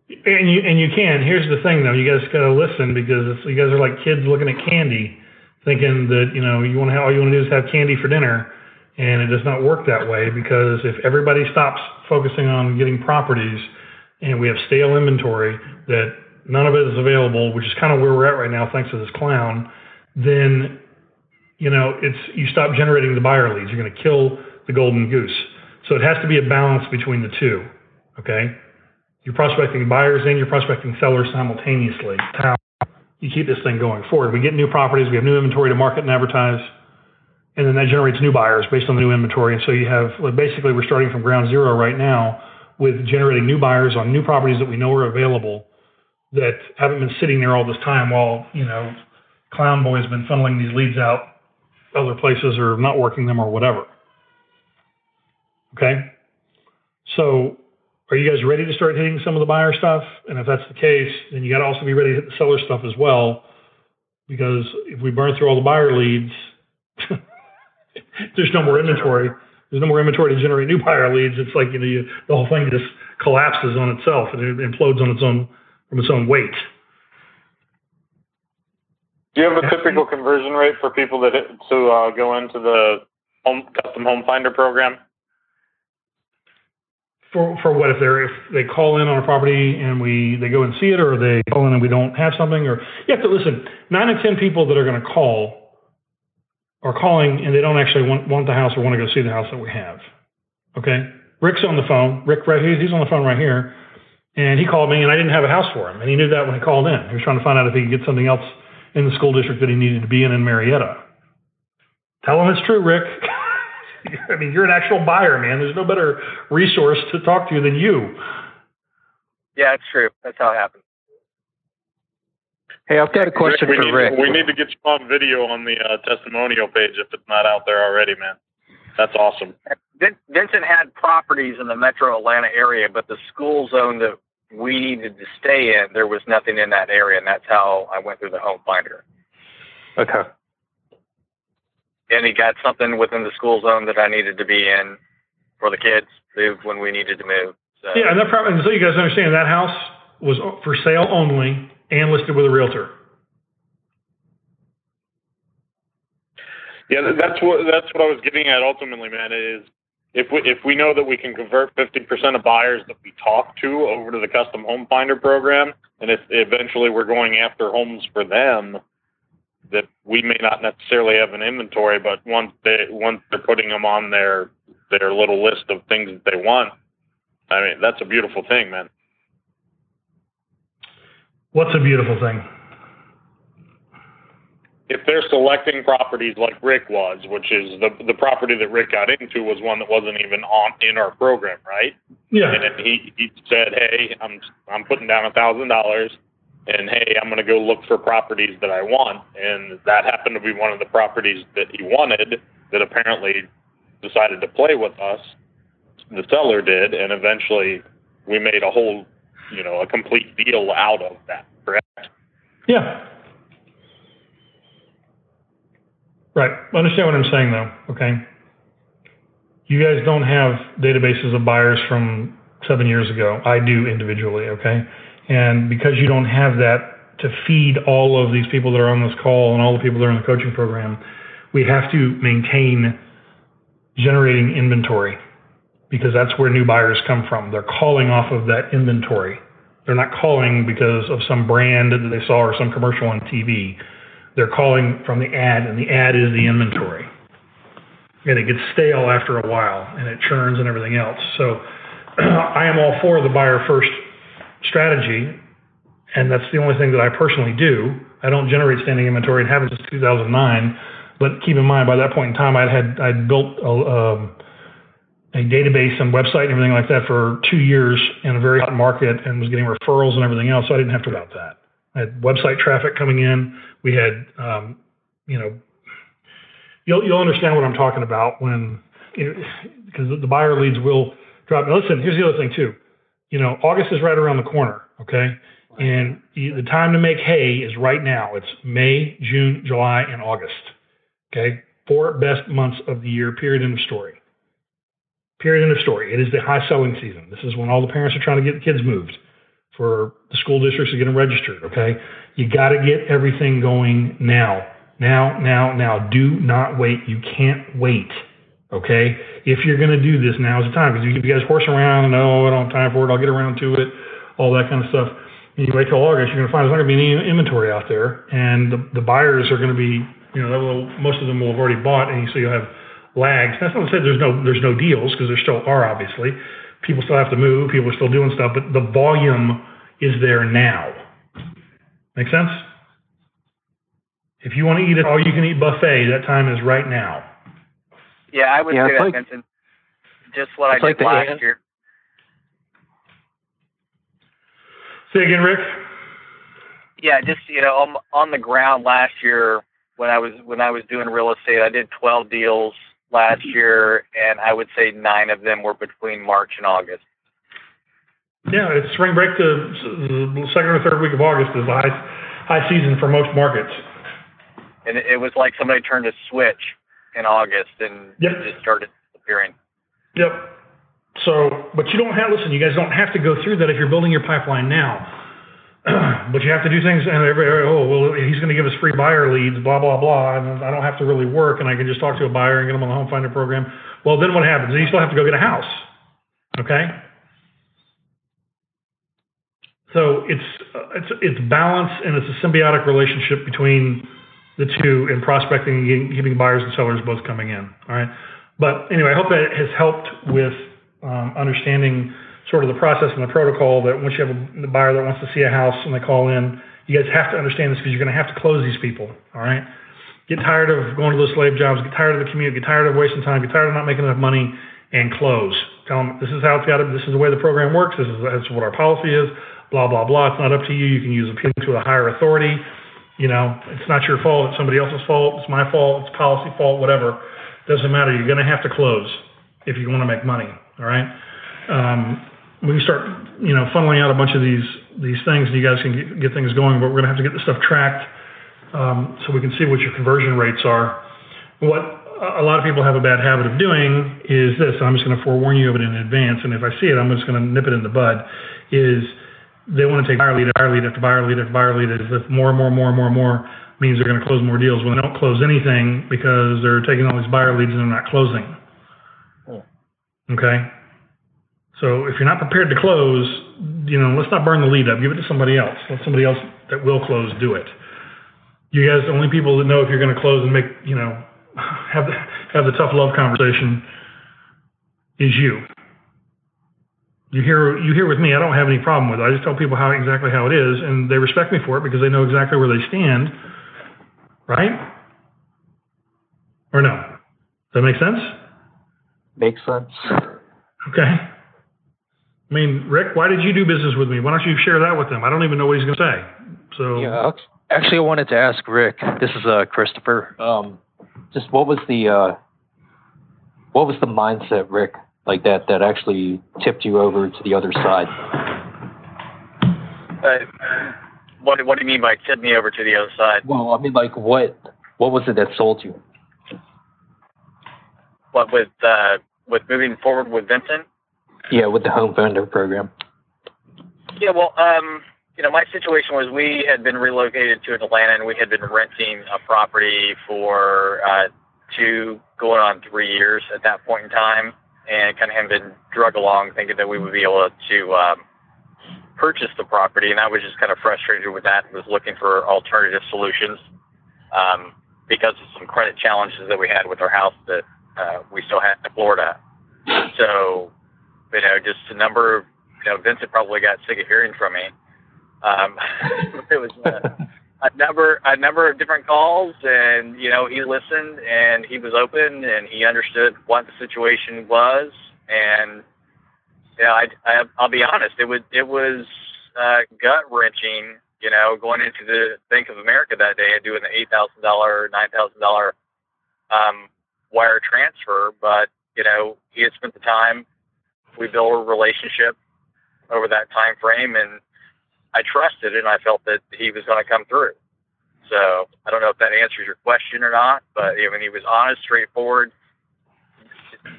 And you and you can. Here's the thing, though. You guys got to listen because you guys are like kids looking at candy, thinking that you know you want to all you want to do is have candy for dinner, and it does not work that way. Because if everybody stops focusing on getting properties, and we have stale inventory that none of it is available, which is kind of where we're at right now, thanks to this clown, then you know it's you stop generating the buyer leads. You're going to kill the golden goose. So it has to be a balance between the two. Okay. You're prospecting buyers and you're prospecting sellers simultaneously. How you keep this thing going forward. We get new properties, we have new inventory to market and advertise, and then that generates new buyers based on the new inventory. And so you have basically we're starting from ground zero right now with generating new buyers on new properties that we know are available that haven't been sitting there all this time while you know Clown Boy's been funneling these leads out other places or not working them or whatever. Okay, so are you guys ready to start hitting some of the buyer stuff? And if that's the case, then you got to also be ready to hit the seller stuff as well, because if we burn through all the buyer leads, there's no more inventory. There's no more inventory to generate new buyer leads. It's like you know you, the whole thing just collapses on itself and it implodes on its own from its own weight. Do you have a typical conversion rate for people that to uh, go into the home custom home finder program? For for what if they're if they call in on a property and we they go and see it or they call in and we don't have something or you have to listen nine in ten people that are going to call are calling and they don't actually want want the house or want to go see the house that we have. Okay, Rick's on the phone. Rick right here, he's on the phone right here, And he called me, and I didn't have a house for him. And he knew that when he called in. He was trying to find out if he could get something else in the school district that he needed to be in in Marietta. Tell him it's true, Rick. I mean, you're an actual buyer, man. There's no better resource to talk to than you. Yeah, it's true. That's how it happened. Hey, I've got a question we for need, Rick. We need to get you on video on the uh, testimonial page if it's not out there already, man. That's awesome. Vincent had properties in the metro Atlanta area, but the school zone that we needed to stay in, there was nothing in that area, and that's how I went through the home finder. Okay. And he got something within the school zone that I needed to be in for the kids moved when we needed to move. So Yeah, and that probably, and so you guys understand, that house was for sale only and listed with a realtor. Yeah, that's what that's what I was getting at ultimately, man. Is if we if we know that we can convert fifty percent of buyers that we talk to over to the custom home finder program, and if eventually we're going after homes for them, that we may not necessarily have an inventory, but once they once they're putting them on their their little list of things that they want, I mean that's a beautiful thing, man. What's a beautiful thing? if they're selecting properties like Rick was, which is the the property that Rick got into was one that wasn't even on in our program, right? Yeah. And then he he said, "Hey, I'm I'm putting down a thousand dollars, and hey, I'm going to go look for properties that I want." And that happened to be one of the properties that he wanted. That apparently decided to play with us. The seller did, and eventually we made a whole, you know, a complete deal out of that. Correct? Yeah. Right. Understand what I'm saying, though. Okay. You guys don't have databases of buyers from seven years ago. I do individually. Okay. And because you don't have that to feed all of these people that are on this call and all the people that are in the coaching program, we have to maintain generating inventory because that's where new buyers come from. They're calling off of that inventory. They're not calling because of some brand that they saw or some commercial on TV. They're calling from the ad, and the ad is the inventory. And it gets stale after a while, and it churns and everything else. So I am all for the buyer first strategy, and that's the only thing that I personally do. I don't generate standing inventory and haven't since 2009. But keep in mind, by that point in time, I'd had I'd built a, um, a database and website and everything like that for two years in a very hot market, and was getting referrals and everything else. So I didn't have to about that. I had website traffic coming in. We had, um, you know, you'll you'll understand what I'm talking about when you know because the buyer leads will drop. Now listen, here's the other thing too. You know, August is right around the corner. Okay. And the time to make hay is right now. It's May, June, July, and August. Okay. Four best months of the year, period, end of story. Period, end of story. It is the high selling season. This is when all the parents are trying to get the kids moved for the school districts to get them registered. Okay. You got to get everything going now. Now, now, now. Do not wait. You can't wait. Okay. If you're going to do this, now is the time. Because you guys horse around and, oh, I don't have time for it. I'll get around to it. All that kind of stuff. And you wait till August, you're going to find there's not going to be any inventory out there. And the, the buyers are going to be, you know, will, most of them will have already bought. And so you'll have lags. That's not to say there's no, there's no deals because there still are, obviously. People still have to move. People are still doing stuff. But the volume is there now. Make sense? If you want to eat an all you can eat buffet, that time is right now. Yeah, I would Yeah, say it's that, like- Vincent. Just what I it's like did the last ant- year. Say again, Rick. Yeah, just you know, on, on the ground last year when I was when I was doing real estate, I did 12 deals last mm-hmm. year, and I would say nine of them were between March and August. Yeah, it's spring break. The the second or third week of August is the high high season for most markets. And it, it was like somebody turned a switch in August, and Yep. it just started appearing. Yep. So, but you don't have, listen, you guys don't have to go through that if you're building your pipeline now. but you have to do things, and every, oh, well, he's going to give us free buyer leads, blah, blah, blah, and I don't have to really work, and I can just talk to a buyer and get them on the home finder program. Well, then what happens? You still have to go get a house. Okay? So it's, it's, it's balance, and it's a symbiotic relationship between the two in prospecting and keeping buyers and sellers both coming in. All right. But anyway, I hope that has helped with um, understanding sort of the process and the protocol that once you have a, buyer that wants to see a house and they call in, you guys have to understand this because you're going to have to close these people. All right. Get tired of going to those slave jobs. Get tired of the commute. Get tired of wasting time. Get tired of not making enough money and close. Tell them this is how it's got to. be. This is the way the program works. This is, this is what our policy is. Blah blah blah. It's not up to you. You can use appealing to a higher authority. You know, it's not your fault. It's somebody else's fault. It's my fault. It's policy fault. Whatever. Doesn't matter. You're going to have to close if you want to make money. All right. Um, we start, you know, funneling out a bunch of these these things, and you guys can get, get things going. But we're going to have to get this stuff tracked um, so we can see what your conversion rates are. What a lot of people have a bad habit of doing is this. I'm just going to forewarn you of it in advance, and if I see it, I'm just going to nip it in the bud. Is they want to take buyer lead, buyer lead after buyer lead after buyer lead as if more and more, and more and more and more means they're going to close more deals when they don't close anything because they're taking all these buyer leads and they're not closing. Hmm. Okay. So if you're not prepared to close, you know, let's not burn the lead up. Give it to somebody else. Let somebody else that will close do it. You guys, the only people that know if you're going to close and make, you know, have the, have the tough love conversation is you. You hear you hear with me. I don't have any problem with it. I just tell people how exactly how it is, and they respect me for it because they know exactly where they stand. Right? Or no? Does that make sense? Makes sense. Okay. I mean, Rick, why did you do business with me? Why don't you share that with them? I don't even know what he's going to say. So Yeah, actually, I wanted to ask Rick. This is uh, Christopher. Um, just what was the uh, what was the mindset, Rick, like that that actually tipped you over to the other side? Uh, what What do you mean by tipped me over to the other side? Well, I mean, like what what was it that sold you? What with uh, with moving forward with Vincent? Yeah, with the home finder program. Yeah, well, um, you know, my situation was we had been relocated to Atlanta and we had been renting a property for uh, two, going on three years at that point in time, and kind of had been drug along thinking that we would be able to um, purchase the property, and I was just kind of frustrated with that. Was looking for alternative solutions um, because of some credit challenges that we had with our house that uh, we still had in Florida. So, you know, just a number of, you know, Vincent probably got sick of hearing from me. Um, it was uh, a number, a number of different calls, and you know, he listened and he was open and he understood what the situation was, and yeah, I, I, I'll be honest, it was, it was uh, gut wrenching. You know, going into the Bank of America that day and doing the eight thousand dollar, nine thousand dollar um, wire transfer, but you know, he had spent the time. We built a relationship over that time frame, and I trusted, and I felt that he was going to come through. So I don't know if that answers your question or not, but I mean, he was honest, straightforward.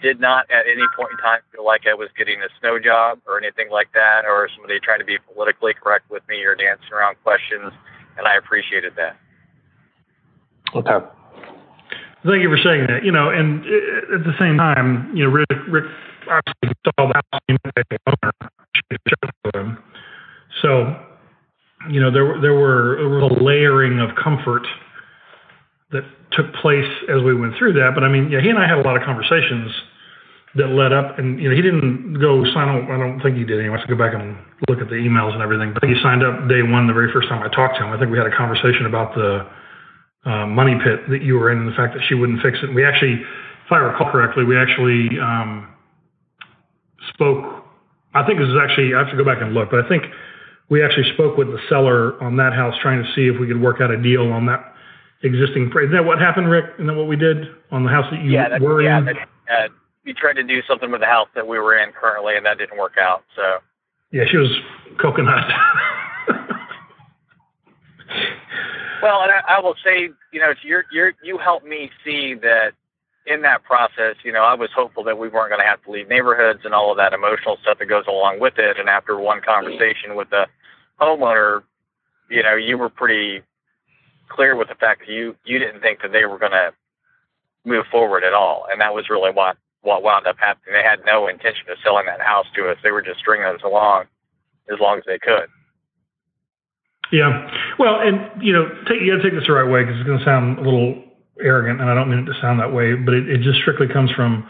Did not at any point in time feel like I was getting a snow job or anything like that, or somebody trying to be politically correct with me or dancing around questions, and I appreciated that. Okay. Thank you for saying that. You know, and uh, at the same time, you know, Rick, Rick obviously saw the house he met the owner. she showed it to him. So, you know, there were there were there was a layering of comfort that took place as we went through that. But I mean, yeah, he and I had a lot of conversations that led up, and you know, he didn't go sign up. I don't think he did. Anyway, I have to go back and look at the emails and everything. But he signed up day one, the very first time I talked to him. I think we had a conversation about the uh, money pit that you were in and the fact that she wouldn't fix it. We actually, if I recall correctly, we actually um, spoke. I think this is actually, I have to go back and look, but I think we actually spoke with the seller on that house trying to see if we could work out a deal on that existing. Isn't that what happened, Rick? Isn't that what we did on the house that you yeah, that, were yeah, in? that, uh, we tried to do something with the house that we were in currently, and that didn't work out. So yeah, she was coconut. Well, and I, I will say, you know, you're, you're, you helped me see that in that process, you know, I was hopeful that we weren't going to have to leave neighborhoods and all of that emotional stuff that goes along with it. And after one conversation with the homeowner, you know, you were pretty clear with the fact that you, you didn't think that they were going to move forward at all. And that was really what, what wound up happening. They had no intention of selling that house to us. They were just stringing us along as long as they could. Yeah. Well, and you know, take, you got to take this the right way because it's going to sound a little arrogant, and I don't mean it to sound that way, but it, it just strictly comes from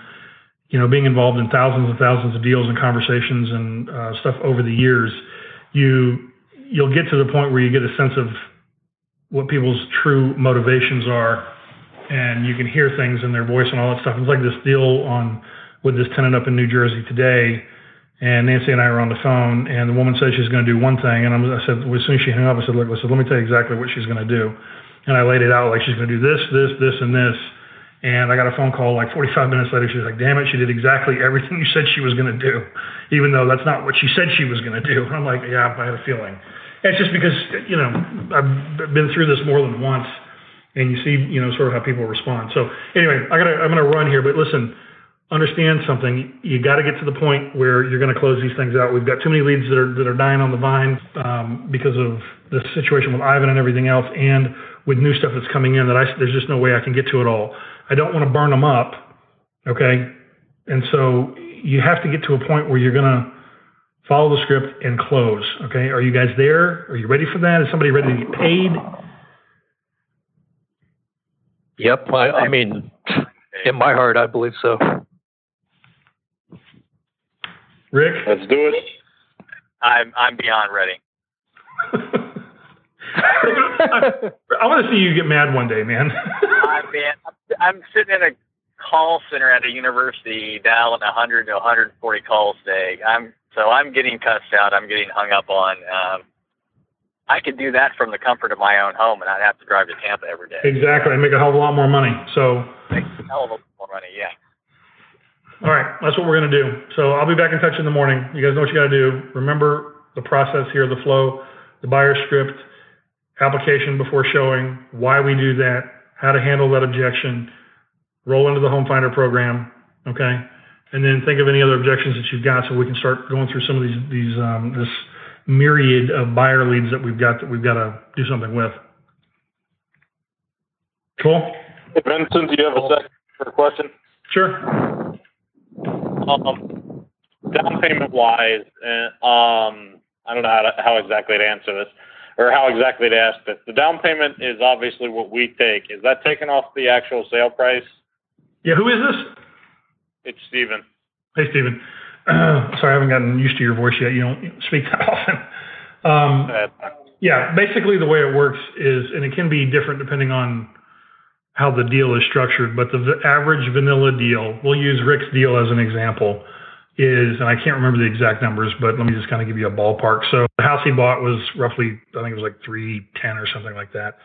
you know, being involved in thousands and thousands of deals and conversations and uh, stuff over the years, you you'll get to the point where you get a sense of what people's true motivations are, and you can hear things in their voice and all that stuff. It's like this deal on with this tenant up in New Jersey today, and Nancy and I were on the phone, and the woman said she's going to do one thing, and I said well, as soon as she hung up, I said, look, I said, let me tell you exactly what she's going to do, and I laid it out like she's going to do this, this, this, and this and I got a phone call like 45 minutes later. She was like, damn it, she did exactly everything you said she was going to do, even though that's not what she said she was going to do. I'm like, yeah, I had a feeling. And it's just because, you know, I've been through this more than once and you see, you know, sort of how people respond. So anyway, I gotta, I'm to run here, but listen, understand something. You got to get to the point where you're going to close these things out. We've got too many leads that are, that are dying on the vine um, because of the situation with Ivan and everything else. And with new stuff that's coming in that I, there's just no way I can get to it all. I don't want to burn them up. Okay. And so you have to get to a point where you're going to follow the script and close. Okay. Are you guys there? Are you ready for that? Is somebody ready to get paid? Yep. I, I mean, in my heart, I believe so. Rick? Let's do it. I'm I'm beyond ready. I, I want to see you get mad one day, man. I man, I'm sitting in a call center at a university dialing 100 to 140 calls a day. I'm so I'm getting cussed out. I'm getting hung up on. Um, I could do that from the comfort of my own home, and I'd have to drive to Tampa every day. Exactly, I make a hell of a lot more money. So, Make a hell of a lot more money. Yeah. all right, that's what we're gonna do. So I'll be back in touch in the morning. You guys know what you got to do. Remember the process here, the flow, the buyer script, application before showing, why we do that, how to handle that objection, roll into the home finder program, okay? And then think of any other objections that you've got so we can start going through some of these, these, um, this myriad of buyer leads that we've got that we've got to do something with. Cool? Hey, Vincent, do you have a second for a question? Sure. Um, down payment wise, uh, um, I don't know how, to, how exactly to answer this or how exactly to ask this. The down payment is obviously what we take. Is that taken off the actual sale price? Yeah, who is this? It's Steven. Hey, Steven. sorry, I haven't gotten used to your voice yet. You don't speak that often. Um, Uh, Yeah, basically the way it works is, and it can be different depending on how the deal is structured, but the v- average vanilla deal, we'll use Rick's deal as an example, is, and I can't remember the exact numbers, but let me just kind of give you a ballpark. So the house he bought was roughly, I think it was like 310 or something like that.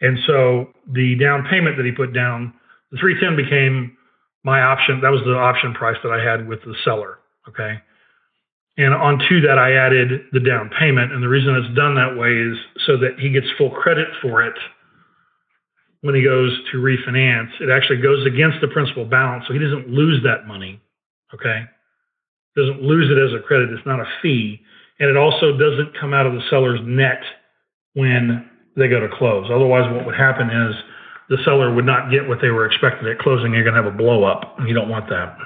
And so the down payment that he put down, the 310 became my option. That was the option price that I had with the seller. Okay. And onto that, I added the down payment. And the reason it's done that way is so that he gets full credit for it when he goes to refinance. It actually goes against the principal balance. So he doesn't lose that money. Okay. Doesn't lose it as a credit. It's not a fee. And it also doesn't come out of the seller's net when they go to close. Otherwise, what would happen is the seller would not get what they were expected at closing. You're going to have a blow up. You don't want that.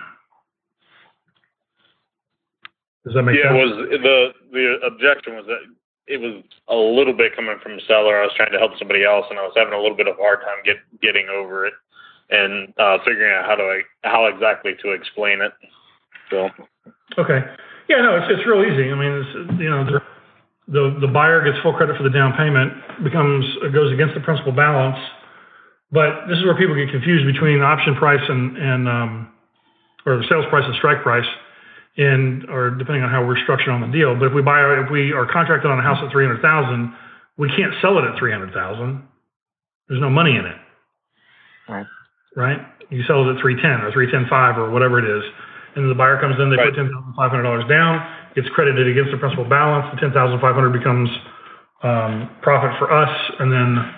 Does that make yeah, sense? it was the the objection was that it was a little bit coming from the seller. I was trying to help somebody else, and I was having a little bit of a hard time get getting over it and uh, figuring out how to how exactly to explain it. So Okay. Yeah, no, it's it's real easy. I mean, it's, you know, the, the the buyer gets full credit for the down payment, becomes it goes against the principal balance. But this is where people get confused between option price and and um, or the sales price and strike price, and or depending on how we're structured on the deal. But if we buy if we are contracted on a house at three hundred thousand, we can't sell it at three hundred thousand. There's no money in it. Right. Right. You sell it at three ten or three ten five or whatever it is and the buyer comes in, they Right. put ten thousand five hundred dollars down, gets credited against the principal balance, the ten thousand five hundred becomes um, profit for us, and then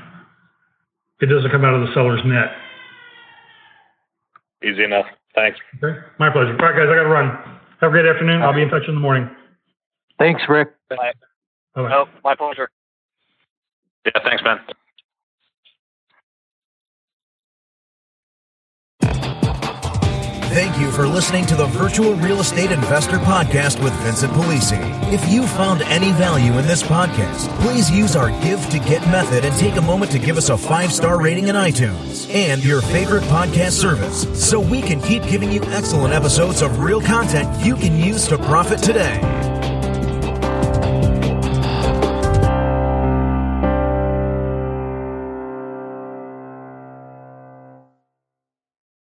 it doesn't come out of the seller's net. easy enough. Thanks. Okay, my pleasure. All right, guys, I got to run. Have a great afternoon. I'll be in touch in the morning. Thanks, Rick. Bye. Bye. Oh, my pleasure. Yeah, thanks, man. Thank you for listening to the Virtual Real Estate Investor Podcast with Vincent Polisi. If you found any value in this podcast, please use our Give to Get method and take a moment to give us a five star rating in iTunes and your favorite podcast service so we can keep giving you excellent episodes of real content you can use to profit today.